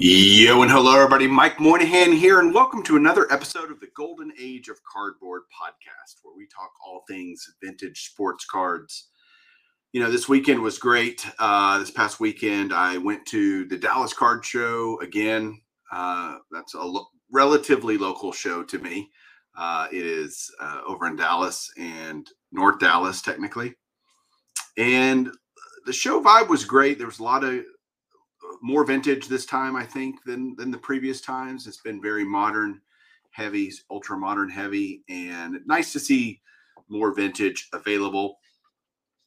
Yo and hello, everybody. Mike Moynihan here, and welcome to another episode of the Golden Age of Cardboard podcast, where we talk all things vintage sports cards. You know, this weekend was great. Uh, this past weekend, I went to the Dallas Card Show again. Uh, that's a lo- relatively local show to me. Uh, it is uh, over in Dallas and North Dallas, technically. And the show vibe was great. There was a lot of more vintage this time, I think, than than the previous times. It's been very modern, heavy, ultra modern heavy, and nice to see more vintage available.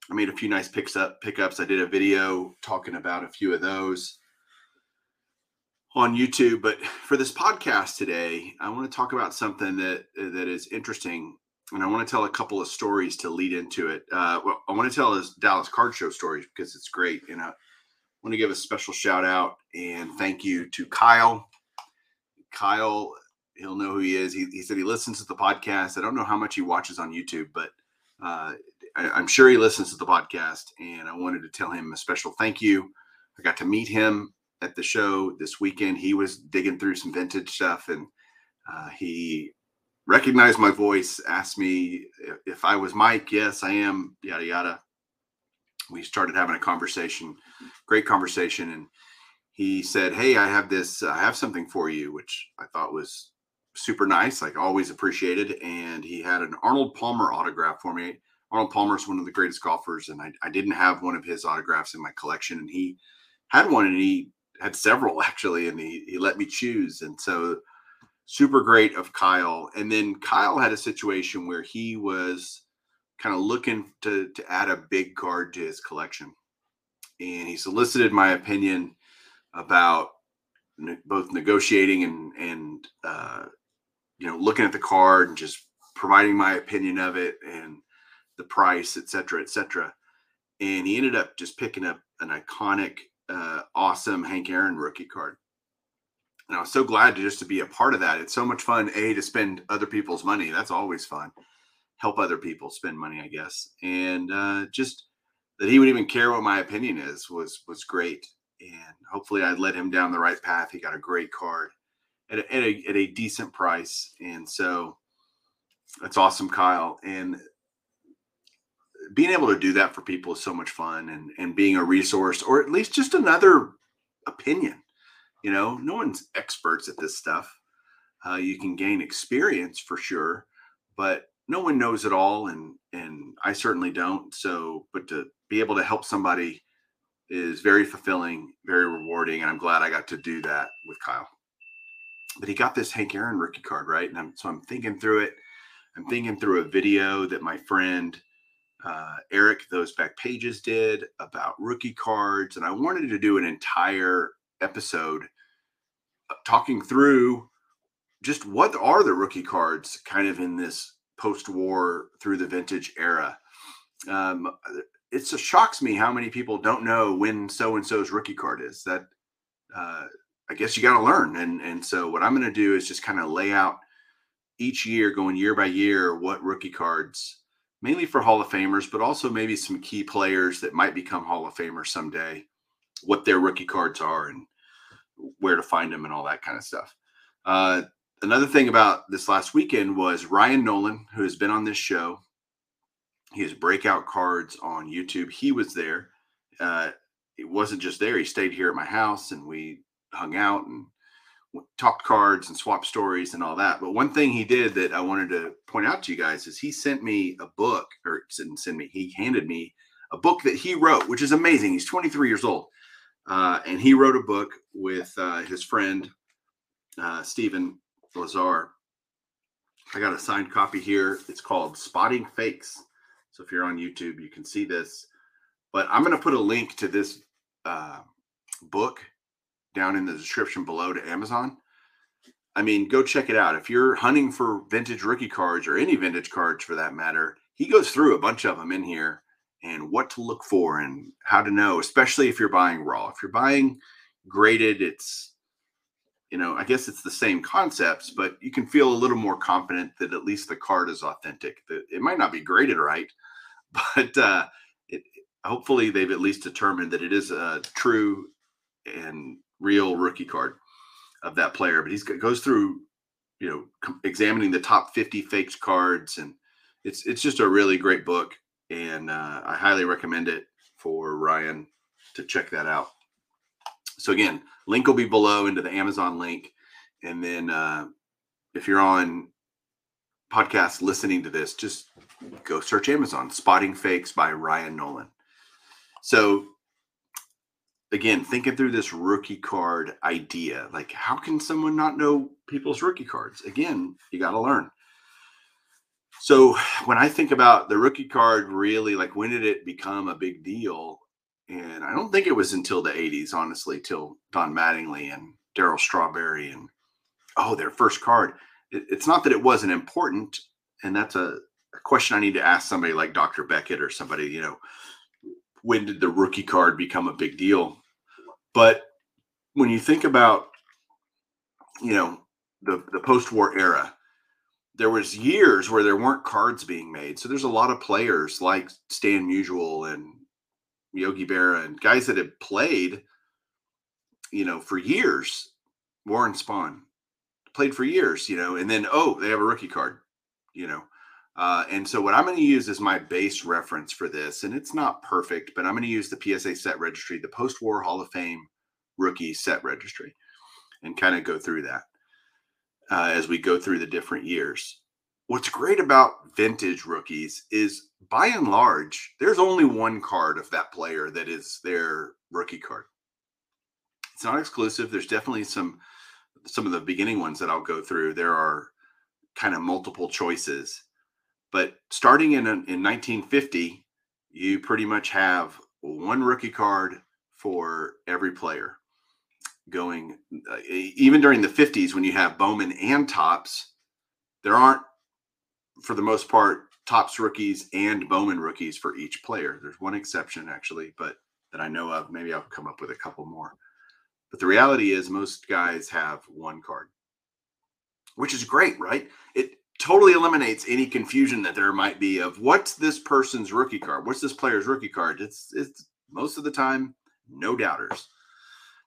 I made a few nice picks up pickups. I did a video talking about a few of those on YouTube. But for this podcast today, I want to talk about something that that is interesting, and I want to tell a couple of stories to lead into it. Uh, well, I want to tell this Dallas Card Show stories because it's great, and I want to give a special shout out and thank you to Kyle. Kyle, he'll know who he is. He, he said he listens to the podcast. I don't know how much he watches on YouTube, but uh, I, am sure he listens to the podcast. And I wanted to tell him a special thank you. I got to meet him at the show this weekend. He was digging through some vintage stuff and uh, he recognized my voice, asked me if I was Mike. Yes, I am, yada, yada we started having a conversation, great conversation, and he said, "Hey, I have this. I have something for you," which I thought was super nice, like always appreciated. And he had an Arnold Palmer autograph for me. Arnold Palmer is one of the greatest golfers, and I, I didn't have one of his autographs in my collection, and he had one, and he had several actually, and he he let me choose, and so super great of Kyle. And then Kyle had a situation where he was kind of looking to to add a big card to his collection, and he solicited my opinion about ne- both negotiating and and uh, you know looking at the card and just providing my opinion of it and the price, et cetera, et cetera. And he ended up just picking up an iconic, uh, awesome Hank Aaron rookie card. And I was so glad to just to be a part of that. It's so much fun, a to spend other people's money. That's always fun help other people spend money, I guess. And uh, just that he would even care what my opinion is was was great. And hopefully, I led him down the right path. He got a great card at a, at a, at a decent price, and so that's awesome, Kyle. And being able to do that for people is so much fun, and and being a resource, or at least just another opinion. You know, no one's experts at this stuff. Uh, you can gain experience for sure, but no one knows it all and and I certainly don't. So, but to be able to help somebody is very fulfilling, very rewarding, and I'm glad I got to do that with Kyle. But he got this Hank Aaron rookie card, right? And I'm, so I'm thinking through it. I'm thinking through a video that my friend uh, Eric those back pages did about rookie cards, and I wanted to do an entire episode uh, talking through just what are the rookie cards kind of in this post-war through the vintage era. Um, it shocks me how many people don't know when so and so's rookie card is. That uh, I guess you got to learn, and and so what I'm going to do is just kind of lay out each year, going year by year, what rookie cards, mainly for Hall of Famers, but also maybe some key players that might become Hall of Famers someday, what their rookie cards are and where to find them and all that kind of stuff. Uh, another thing about this last weekend was Ryan Nolan, who has been on this show. He has breakout cards on YouTube. He was there. Uh, it wasn't just there. He stayed here at my house and we hung out and talked cards and swapped stories and all that. But one thing he did that I wanted to point out to you guys is he sent me a book, or didn't send me, he handed me a book that he wrote, which is amazing. He's 23 years old. Uh, and he wrote a book with uh, his friend, uh, Stephen Lazar. I got a signed copy here. It's called Spotting Fakes. So if you're on YouTube, you can see this. But I'm going to put a link to this uh, book down in the description below to Amazon. I mean, go check it out. If you're hunting for vintage rookie cards or any vintage cards for that matter, he goes through a bunch of them in here and what to look for and how to know, especially if you're buying raw. If you're buying graded, it's you know, I guess it's the same concepts, but you can feel a little more confident that at least the card is authentic. That it might not be graded right, but uh, it, hopefully they've at least determined that it is a true and real rookie card. of that player, but he goes through, you know, examining the top 50 faked cards, and it's it's just a really great book, and uh, I highly recommend it for Ryan to check that out. So again, link will be below into the Amazon link, and then uh, if you're on podcast listening to this, just go search Amazon "Spotting Fakes" by Ryan Nolan. So again, thinking through this rookie card idea, like how can someone not know people's rookie cards? Again, you got to learn. So when I think about the rookie card, really, like when did it become a big deal? And I don't think it was until the 80s, honestly, till Don Mattingly and Darryl Strawberry and oh, their first card. It, it's not that it wasn't important, and that's a, a question I need to ask somebody like Dr. Beckett or somebody, you know, when did the rookie card become a big deal? But when you think about, you know, the the post-war era, there was years where there weren't cards being made. So there's a lot of players like Stan Musial and Yogi Berra and guys that have played, you know, for years. Warren Spahn played for years, you know, and then oh, they have a rookie card, you know. Uh, and so what I'm going to use as my base reference for this, and it's not perfect, but I'm going to use the PSA set registry, the post-war Hall of Fame rookie set registry, and kind of go through that uh, as we go through the different years. What's great about vintage rookies is by and large, there's only one card of that player that is their rookie card. It's not exclusive. There's definitely some some of the beginning ones that I'll go through. There are kind of multiple choices but starting in, in 1950, you pretty much have one rookie card for every player going uh, even during the 50s when you have Bowman and Topps, there aren't for the most part Topps rookies and Bowman rookies for each player. There's one exception actually but that I know of. Maybe I'll come up with a couple more. But the reality is most guys have one card which is great right? It totally eliminates any confusion that there might be of what's this person's rookie card, what's this player's rookie card. It's it's most of the time no doubters.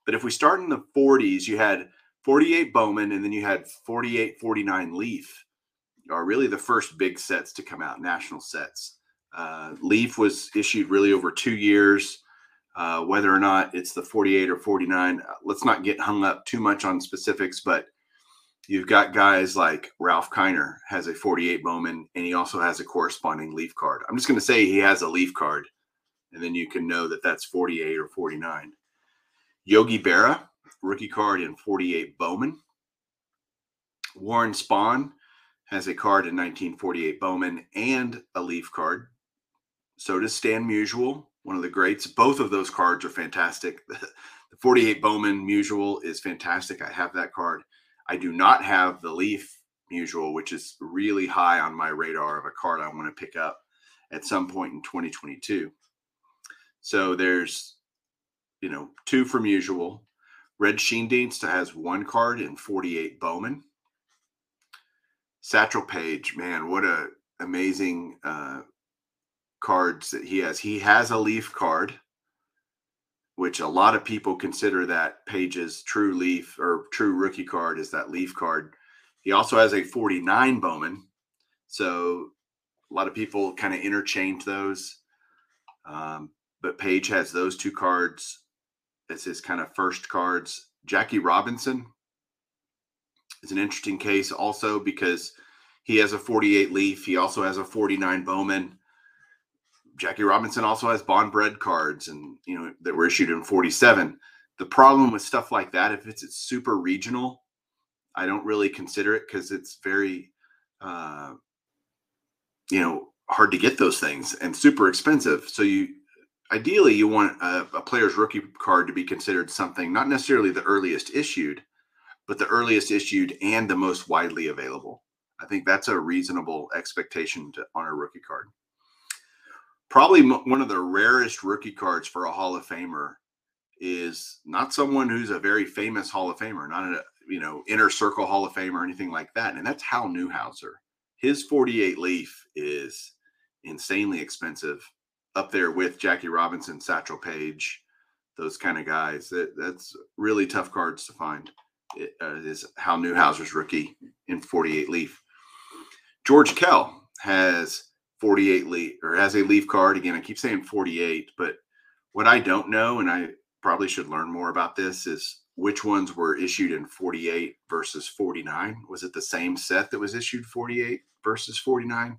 But if we start in the 40s, you had 48 Bowman and then you had 48 49 Leaf are really the first big sets to come out, national sets. Uh, Leaf was issued really over two years. Uh, whether or not it's the 48 or 49, uh, let's not get hung up too much on specifics, but You've got guys like Ralph Kiner has a 48 Bowman, and he also has a corresponding Leaf card. I'm just going to say he has a Leaf card, and then you can know that that's 48 or 49. Yogi Berra, rookie card in 48 Bowman. Warren Spahn has a card in 1948 Bowman and a Leaf card. So does Stan Musial, one of the greats. Both of those cards are fantastic. The 48 Bowman Musial is fantastic. I have that card. I do not have the Leaf Musial, which is really high on my radar of a card I want to pick up at some point in 2022. So there's, you know, two from Musial. Red Sheen Schoendienst has one card in 48 Bowman. Satchel Paige, man, what a amazing uh, cards that he has. He has a Leaf card which a lot of people consider that Paige's true leaf or true rookie card is that leaf card. He also has a 49 Bowman. So a lot of people kind of interchange those. Um, but Page has those two cards as his kind of first cards. Jackie Robinson is an interesting case also because he has a 48 leaf. He also has a 49 Bowman. Jackie Robinson also has bond bread cards and you know that were issued in 47. The problem with stuff like that, if it's, it's super regional, I don't really consider it because it's very uh, you know hard to get those things and super expensive. So you ideally you want a, a player's rookie card to be considered something not necessarily the earliest issued, but the earliest issued and the most widely available. I think that's a reasonable expectation to, on a rookie card probably one of the rarest rookie cards for a Hall of Famer is not someone who's a very famous Hall of Famer, not a you know inner circle Hall of Fame or anything like that, and that's Hal Newhouser. His 48 leaf is insanely expensive, up there with Jackie Robinson, Satchel Paige, those kind of guys. That that's really tough cards to find. Uh, is Hal Newhouser's rookie in 48 leaf. George Kell has 48 leaf or has a leaf card. Again, I keep saying 48, but what I don't know, and I probably should learn more about this, is which ones were issued in 48 versus 49. Was it the same set that was issued 48 versus 49?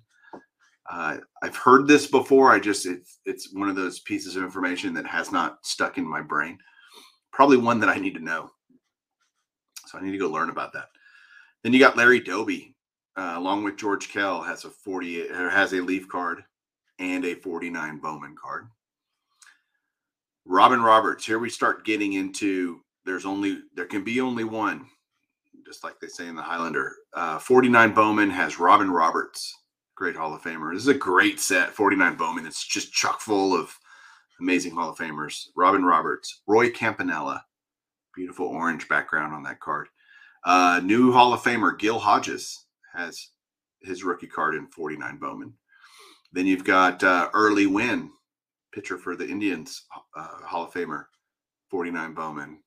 Uh, I've heard this before. I just it's it's one of those pieces of information that has not stuck in my brain. Probably one that I need to know. So I need to go learn about that. Then you got Larry Doby, uh, along with George Kell, has a 48 or has a leaf card and a 49 Bowman card. Robin Roberts. Here we start getting into there's only there can be only one, just like they say in the Highlander. Uh, 49 Bowman has Robin Roberts great Hall of Famer. This is a great set, 49 Bowman. It's just chock full of amazing Hall of Famers. Robin Roberts, Roy Campanella, beautiful orange background on that card. Uh, new Hall of Famer Gil Hodges has his rookie card in 49 Bowman. Then you've got uh, Early Wynn pitcher for the Indians, uh, Hall of Famer, 49 Bowman.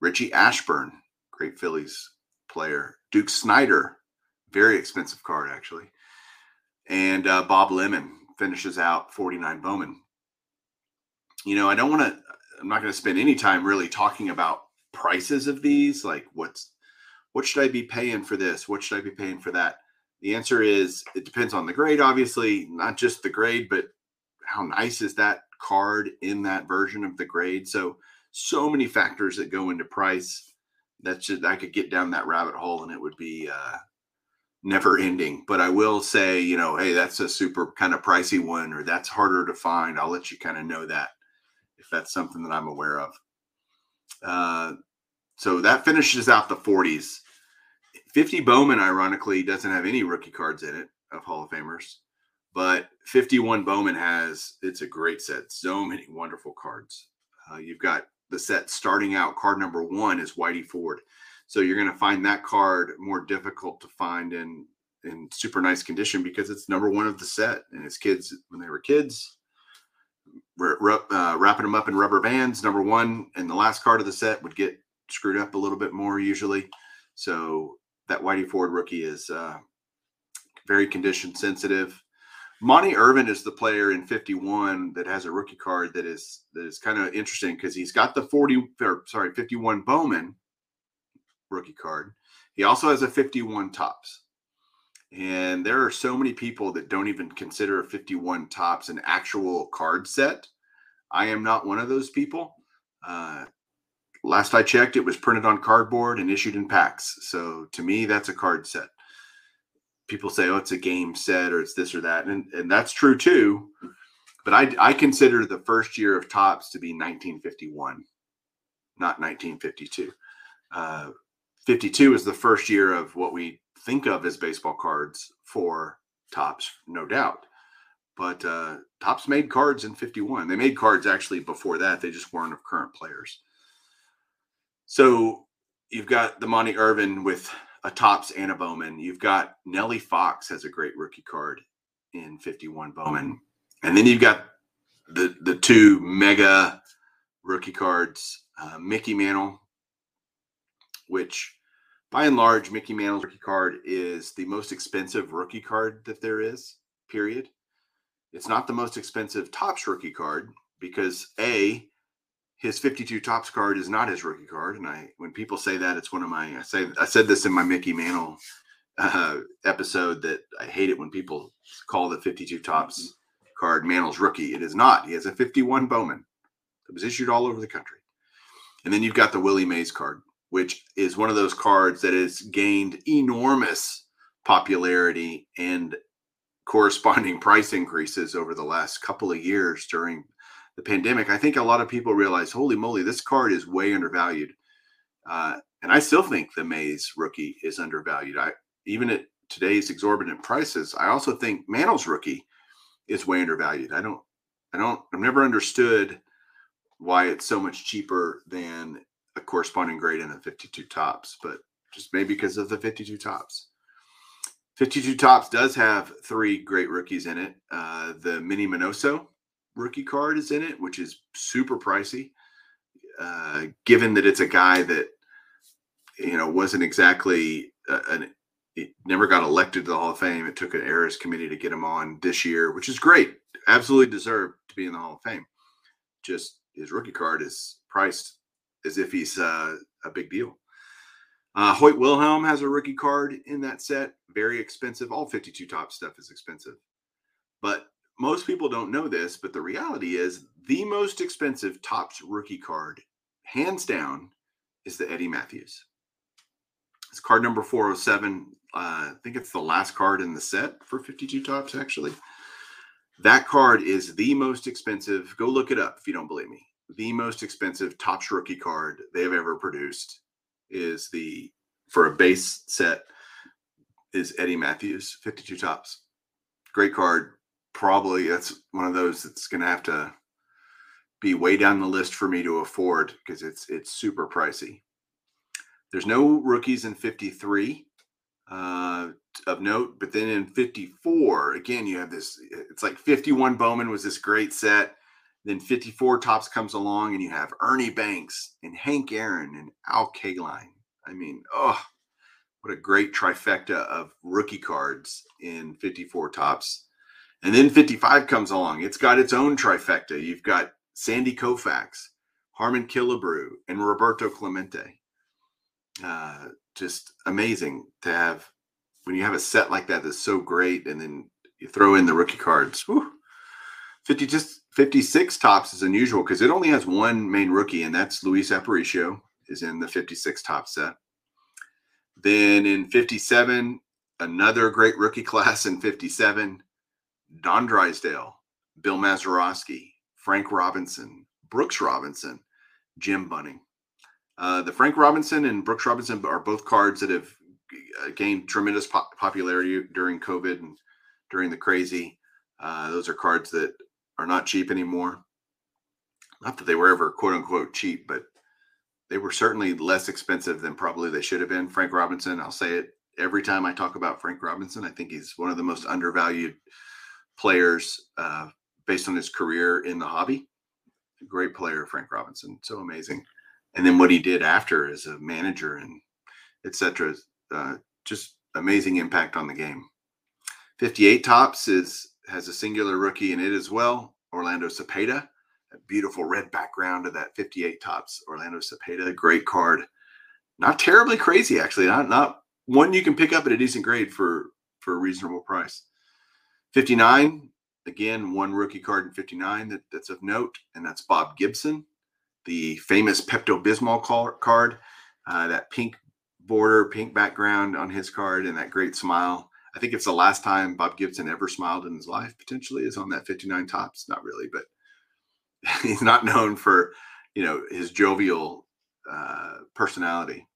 Richie Ashburn, great Phillies player. Duke Snider, very expensive card actually and uh, Bob Lemon finishes out 49 Bowman. You know, I don't want to. I'm not going to spend any time really talking about prices of these. Like, what's what should I be paying for this? What should I be paying for that? The answer is it depends on the grade, obviously, not just the grade, but how nice is that card in that version of the grade. So, so many factors that go into price. That's just I could get down that rabbit hole, and it would be uh, never ending. But I will say, you know, hey, that's a super kind of pricey one, or that's harder to find. I'll let you kind of know that if that's something that I'm aware of. Uh, so that finishes out the 40s. 50 Bowman, ironically, doesn't have any rookie cards in it of Hall of Famers, but 51 Bowman has, it's a great set. So many wonderful cards. Uh, you've got the set starting out, card number one is Whitey Ford. So you're going to find that card more difficult to find in in super nice condition because it's number one of the set, and his kids when they were kids, uh, wrapping them up in rubber bands. Number one and the last card of the set would get screwed up a little bit more usually. So that Whitey Ford rookie is uh, very condition sensitive. Monte Irvin is the player in 51 that has a rookie card that is that is kind of interesting because he's got the 40 or sorry 51 Bowman, rookie card. He also has a 51 Topps. And there are so many people that don't even consider a 51 Topps an actual card set. I am not one of those people. Uh, last I checked, it was printed on cardboard and issued in packs. So to me, that's a card set. People say, oh, it's a game set or it's this or that. And, and that's true too. But I, I consider the first year of Topps to be 1951, not 1952. Uh, 52 is the first year of what we think of as baseball cards for Topps, no doubt. But uh, Topps made cards in 51. They made cards actually before that. They just weren't of current players. So you've got the Monte Irvin with a Topps and a Bowman. You've got Nellie Fox has a great rookie card in 51 Bowman. And then you've got the the two mega rookie cards, uh, Mickey Mantle, which by and large, Mickey Mantle's rookie card is the most expensive rookie card that there is, period. It's not the most expensive Topps rookie card because A, his 52 Topps card is not his rookie card. And I, when people say that, it's one of my, I say, I said this in my Mickey Mantle uh, episode that I hate it when people call the 52 Topps card Mantle's rookie. It is not. He has a 51 Bowman that was issued all over the country. And then you've got the Willie Mays card, which is one of those cards that has gained enormous popularity and corresponding price increases over the last couple of years during the pandemic. I think a lot of people realize, holy moly, this card is way undervalued. Uh, and I still think the Mays rookie is undervalued. I even at today's exorbitant prices, I also think Mantle's rookie is way undervalued. I don't, I don't, I've never understood why it's so much cheaper than a corresponding grade in the 52 Topps, but just maybe because of the 52 Topps. 52 Topps does have three great rookies in it. Uh, the Minnie Minoso rookie card is in it, which is super pricey, uh, given that it's a guy that you know, wasn't exactly an he never got elected to the Hall of Fame. It took an Eras committee to get him on this year, which is great. Absolutely deserved to be in the Hall of Fame. Just his rookie card is priced as if he's uh, a big deal. Uh, Hoyt Wilhelm has a rookie card in that set. Very expensive. All 52 Topps stuff is expensive. But most people don't know this, but the reality is the most expensive Topps rookie card, hands down, is the Eddie Mathews. It's card number 407. Uh, I think it's the last card in the set for 52 Topps, actually. That card is the most expensive. Go look it up if you don't believe me. The most expensive Topps rookie card they have ever produced is the for a base set is Eddie Mathews, 52 Topps. Great card. Probably that's one of those that's going to have to be way down the list for me to afford because it's it's super pricey. There's no rookies in 53 uh, of note, but then in 54, again, you have this. It's like 51 Bowman was this great set. Then 54 Topps comes along, and you have Ernie Banks and Hank Aaron and Al Kaline. I mean, oh, what a great trifecta of rookie cards in 54 Topps. And then 55 comes along. It's got its own trifecta. You've got Sandy Koufax, Harmon Killebrew, and Roberto Clemente. Uh, just amazing to have when you have a set like that that's so great, and then you throw in the rookie cards. Whew. 50 just 56 Topps is unusual because it only has one main rookie, and that's Luis Aparicio is in the 56 Topps set. Then in 57, another great rookie class in 57, Don Drysdale, Bill Mazeroski, Frank Robinson, Brooks Robinson, Jim Bunning. Uh, the Frank Robinson and Brooks Robinson are both cards that have uh, gained tremendous popularity during COVID and during the crazy. Uh, those are cards that are not cheap anymore. Not that they were ever quote unquote cheap, but they were certainly less expensive than probably they should have been. Frank Robinson, I'll say it every time I talk about Frank Robinson. I think he's one of the most undervalued players uh, based on his career in the hobby. Great player, Frank Robinson. So amazing and then what he did after as a manager and etc. Uh, just amazing impact on the game. 58 Topps is has a singular rookie in it as well. Orlando Cepeda, a beautiful red background of that 58 Topps. Orlando Cepeda, great card. Not terribly crazy, actually. Not not one you can pick up at a decent grade for for a reasonable price. 59, again, one rookie card in 59 that, that's of note, and that's Bob Gibson the famous Pepto Bismol card, uh, that pink border, pink background on his card, and that great smile. I think it's the last time Bob Gibson ever smiled in his life. Potentially is on that 59 Topps. Not really, but he's not known for you know his jovial uh, personality.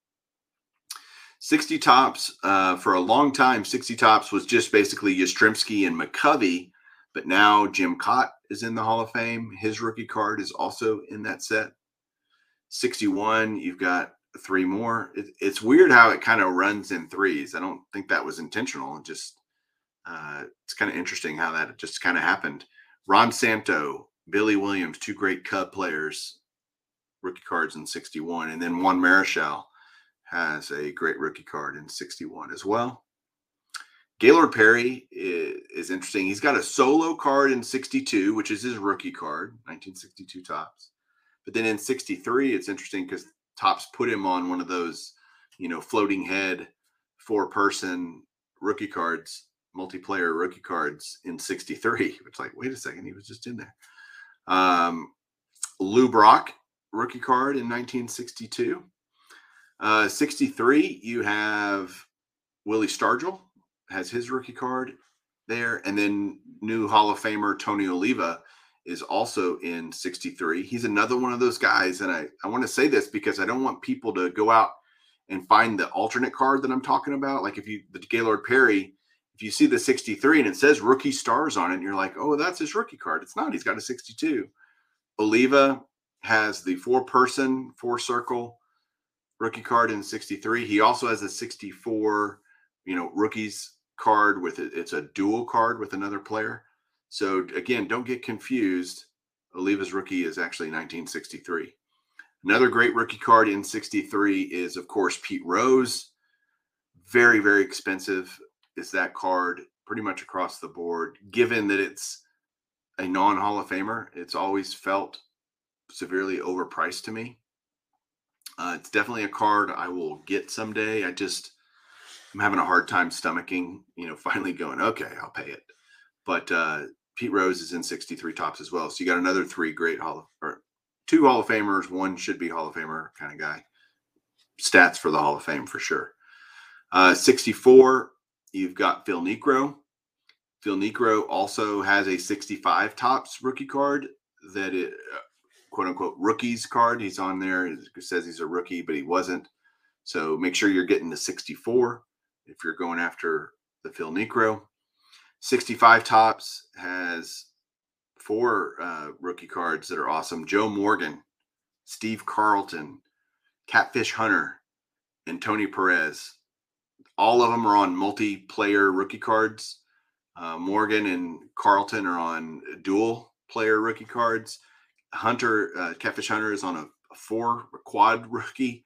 60 Topps, uh, for a long time. 60 Topps was just basically Yastrzemski and McCovey, but now Jim Kaat is in the Hall of Fame. His rookie card is also in that set. 61, you've got three more. It, it's weird how it kind of runs in threes. I don't think that was intentional. It just uh, it's kind of interesting how that just kind of happened. Ron Santo, Billy Williams, two great Cub players, rookie cards in 61, and then Juan Marichal has a great rookie card in 61 as well. Gaylord Perry is, is interesting. He's got a solo card in 62, which is his rookie card, 1962 Topps. But then in 63, it's interesting because Topps put him on one of those, you know, floating head four person rookie cards, multiplayer rookie cards in 63. It's like, wait a second, he was just in there. Um, Lou Brock rookie card in 1962. Uh, 63, you have Willie Stargell has his rookie card there, and then new Hall of Famer Tony Oliva is also in 63. He's another one of those guys. And I, I want to say this because I don't want people to go out and find the alternate card that I'm talking about. Like if you, the Gaylord Perry, if you see the 63 and it says rookie stars on it, you're like, oh, that's his rookie card. It's not. He's got a 62. Oliva has the four person, four circle rookie card in 63. He also has a 64, you know, rookies card with it. It's a dual card with another player. So again, don't get confused. Oliva's rookie is actually 1963. Another great rookie card in 63 is, of course, Pete Rose. Very, very expensive is that card pretty much across the board, given that it's a non Hall of Famer. It's always felt severely overpriced to me. Uh, it's definitely a card I will get someday. I just, I'm having a hard time stomaching, you know, finally going, okay, I'll pay it. But uh, Pete Rose is in 63 Topps as well. So you got another three great Hall of, or two Hall of Famers. One should be Hall of Famer kind of guy. Stats for the Hall of Fame for sure. Uh, 64, you've got Phil Niekro. Phil Niekro also has a 65 Topps rookie card that it, uh, quote unquote rookies card. He's on there. It says he's a rookie, but he wasn't. So make sure you're getting the 64 if you're going after the Phil Niekro. 65 Topps has four uh, rookie cards that are awesome Joe Morgan, Steve Carlton, Catfish Hunter, and Tony Perez. All of them are on multiplayer rookie cards. Uh, Morgan and Carlton are on dual player rookie cards. Hunter, uh, Catfish Hunter is on a, a four quad rookie.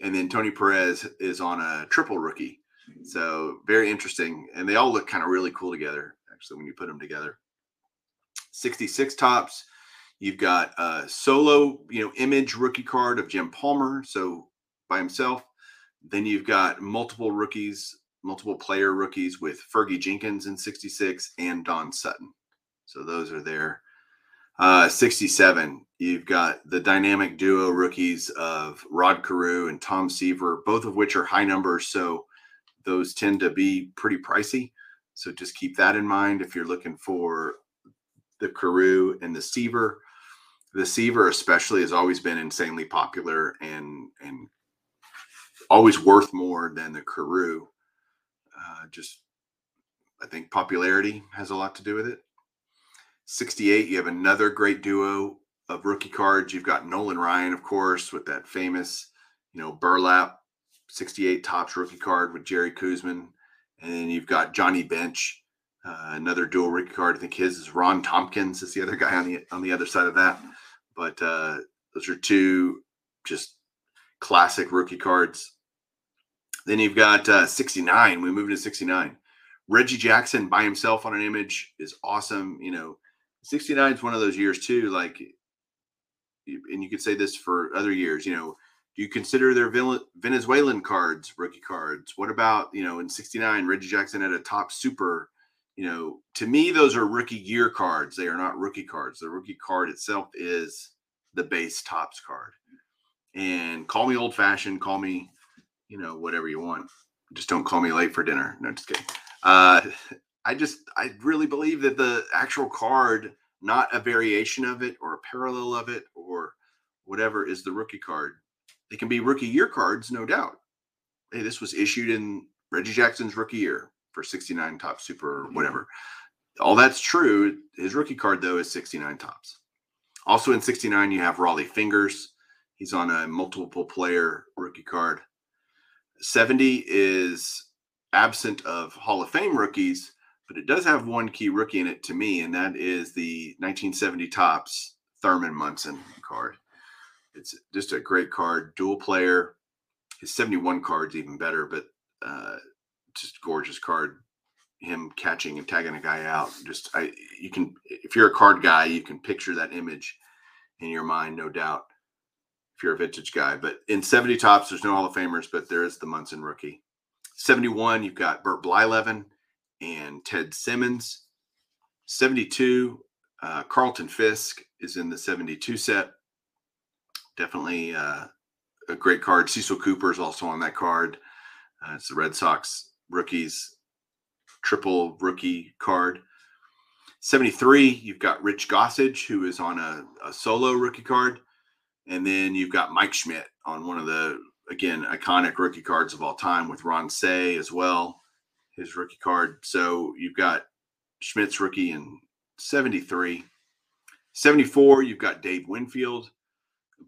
And then Tony Perez is on a triple rookie. So very interesting, and they all look kind of really cool together. Actually, when you put them together, 66 Topps. You've got a solo, you know, image rookie card of Jim Palmer, so by himself. Then you've got multiple rookies, multiple player rookies with Fergie Jenkins in 66 and Don Sutton. So those are there. Uh, 67, you've got the dynamic duo rookies of Rod Carew and Tom Seaver, both of which are high numbers. So those tend to be pretty pricey. So just keep that in mind if you're looking for the Carew and the Seaver. The Seaver, especially, has always been insanely popular and and always worth more than the Carew. Uh, just, I think popularity has a lot to do with it. 68, you have another great duo of rookie cards. You've got Nolan Ryan, of course, with that famous, you know, burlap 68 Topps rookie card with Jerry Koosman. And then you've got Johnny Bench, uh, another dual rookie card. I think his is Ron Tompkins is the other guy on the on the other side of that. But uh, those are two just classic rookie cards. Then you've got uh, 69. We move to 69. Reggie Jackson by himself on an image is awesome. You know, 69 is one of those years too. Like, and you could say this for other years. You know, do you consider their Venezuelan cards rookie cards? What about you know in '69 Reggie Jackson had a Topps super? You know, to me those are rookie year cards. They are not rookie cards. The rookie card itself is the base Topps card. And call me old fashioned. Call me, you know, whatever you want. Just don't call me late for dinner. No, just kidding. Uh, I just I really believe that the actual card, not a variation of it or a parallel of it or whatever, is the rookie card they can be rookie year cards, no doubt. Hey, this was issued in Reggie Jackson's rookie year for 69 Topps super or mm-hmm. whatever. All that's true. His rookie card, though, is 69 Topps. Also in 69, you have Rollie Fingers. He's on a multiple player rookie card. 70 is absent of Hall of Fame rookies, but it does have one key rookie in it to me, and that is the 1970 Topps Thurman Munson card. It's just a great card, dual player. His 71 card's even better, but uh, just gorgeous card. Him catching and tagging a guy out. Just I you can if you're a card guy, you can picture that image in your mind, no doubt. If you're a vintage guy. But in 70 Topps, there's no Hall of Famers, but there is the Munson rookie. 71, you've got Bert Blyleven and Ted Simmons. 72, uh, Carlton Fisk is in the 72 set definitely uh, a great card. Cecil Cooper is also on that card. Uh, it's the Red Sox rookies triple rookie card. 73, you've got Rich Gossage, who is on a, a, solo rookie card. And then you've got Mike Schmidt on one of the, again, iconic rookie cards of all time with Ron Cey as well, his rookie card. So you've got Schmidt's rookie in 73. 74, you've got Dave Winfield.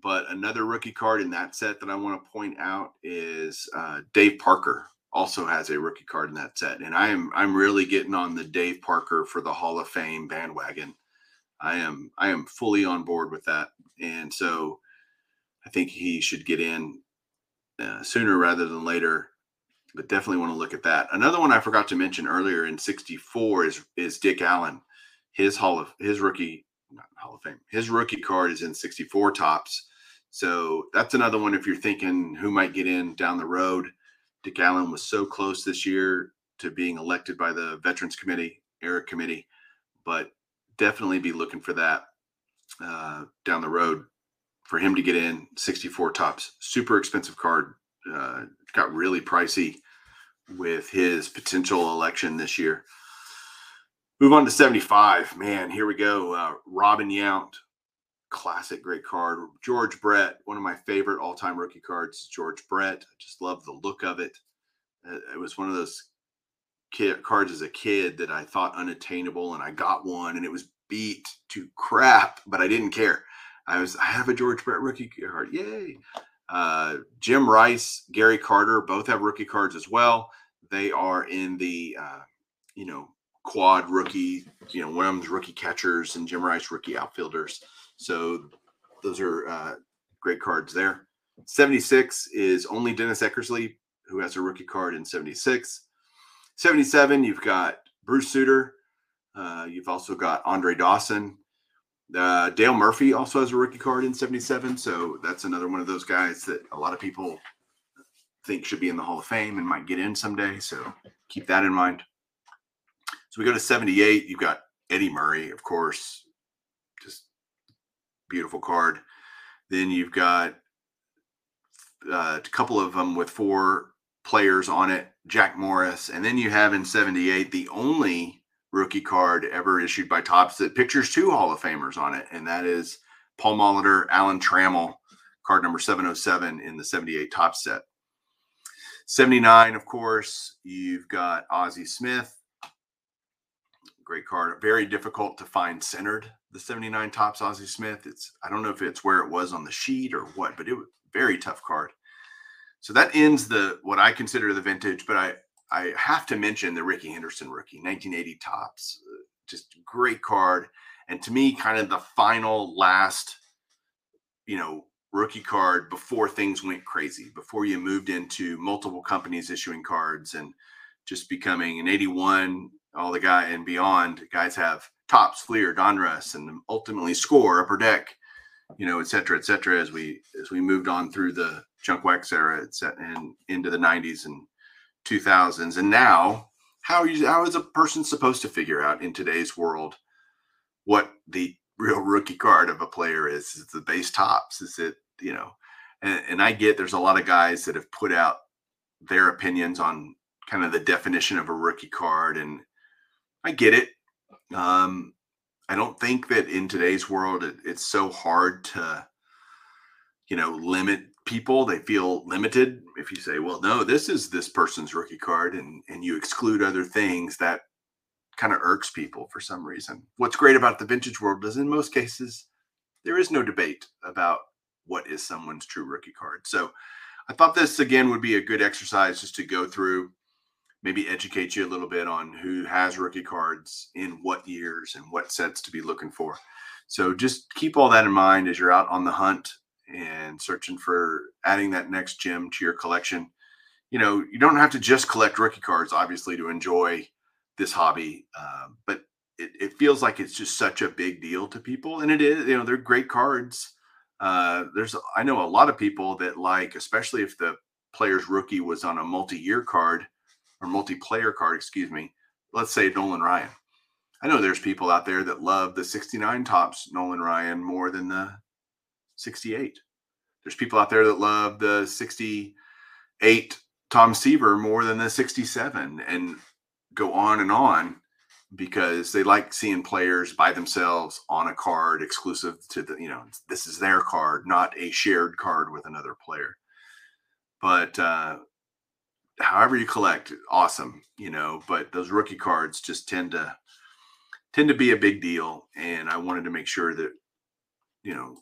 But another rookie card in that set that I want to point out is uh, Dave Parker also has a rookie card in that set, and I am I'm really getting on the Dave Parker for the Hall of Fame bandwagon. I am I am fully on board with that, and so I think he should get in uh, sooner rather than later. But definitely want to look at that. Another one I forgot to mention earlier in '64 is is Dick Allen. His Hall of his rookie not Hall of Fame. His rookie card is in 64 Topps. So that's another one if you're thinking who might get in down the road. Dick Allen was so close this year to being elected by the Veterans Committee, Eras Committee, but definitely be looking for that uh, down the road for him to get in 64 Topps. Super expensive card. Uh, got really pricey with his potential election this year. Move on to 75. Man, here we go. Uh, Robin Yount, classic great card. George Brett, one of my favorite all time rookie cards. George Brett. I just love the look of it. Uh, it was one of those kid, cards as a kid that I thought unattainable, and I got one, and it was beat to crap, but I didn't care. I was, I have a George Brett rookie card. Yay. Uh, Jim Rice, Gary Carter, both have rookie cards as well. They are in the, uh, you know, quad rookie, you know, one of them's rookie catchers and Jim Rice rookie outfielders. So those are uh, great cards there. 76 is only Dennis Eckersley, who has a rookie card in 76. 77, you've got Bruce Sutter. Uh, you've also got Andre Dawson. Uh, Dale Murphy also has a rookie card in 77. So that's another one of those guys that a lot of people think should be in the Hall of Fame and might get in someday. So keep that in mind. So we go to 78. You've got Eddie Murray, of course, just beautiful card. Then you've got uh, a couple of them with four players on it, Jack Morris. And then you have in 78 the only rookie card ever issued by Topps that pictures two Hall of Famers on it. And that is Paul Molitor, Alan Trammell, card number 707 in the 78 Topps set. 79, of course, you've got Ozzie Smith, great card. Very difficult to find centered. The 79 Topps Ozzie Smith. It's I don't know if it's where it was on the sheet or what, but it was very tough card. So that ends the what I consider the vintage, but I I have to mention the Rickey Henderson rookie, 1980 Topps, uh, Just great card. And to me, kind of the final last, you know, rookie card before things went crazy, before you moved into multiple companies issuing cards and just becoming an 81 all the guy and beyond guys have Topps, Fleer, Donruss, and ultimately score upper deck, you know, et cetera, et cetera, as we as we moved on through the junk wax era and into the 90s and 2000s. And now, how you how is a person supposed to figure out in today's world what the real rookie card of a player is? Is the base Topps Is it, you know, and, and I get there's a lot of guys that have put out their opinions on kind of the definition of a rookie card and I get it. Um, I don't think that in today's world it, it's so hard to, you know, limit people. They feel limited if you say, "Well, no, this is this person's rookie card," and and you exclude other things that kind of irks people for some reason. What's great about the vintage world is in most cases there is no debate about what is someone's true rookie card. So I thought this again would be a good exercise just to go through maybe educate you a little bit on who has rookie cards in what years and what sets to be looking for. So just keep all that in mind as you're out on the hunt and searching for adding that next gem to your collection. You know, you don't have to just collect rookie cards, obviously, to enjoy this hobby, uh, but it, it, feels like it's just such a big deal to people. And it is, you know, they're great cards. Uh, there's, I know a lot of people that like, especially if the player's rookie was on a multi year card or multiplayer card, excuse me, let's say Nolan Ryan. I know there's people out there that love the 69 Topps Nolan Ryan more than the 68. There's people out there that love the 68 Tom Seaver more than the 67 and go on and on because they like seeing players by themselves on a card exclusive to the, you know, this is their card, not a shared card with another player. But uh, however you collect, awesome, you know, but those rookie cards just tend to tend to be a big deal. And I wanted to make sure that, you know,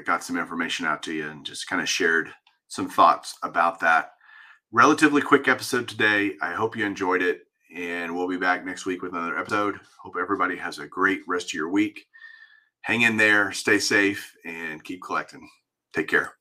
I got some information out to you and just kind of shared some thoughts about that. Relatively quick episode today. I hope you enjoyed it. And we'll be back next week with another episode. Hope everybody has a great rest of your week. Hang in there, stay safe, and keep collecting. Take care.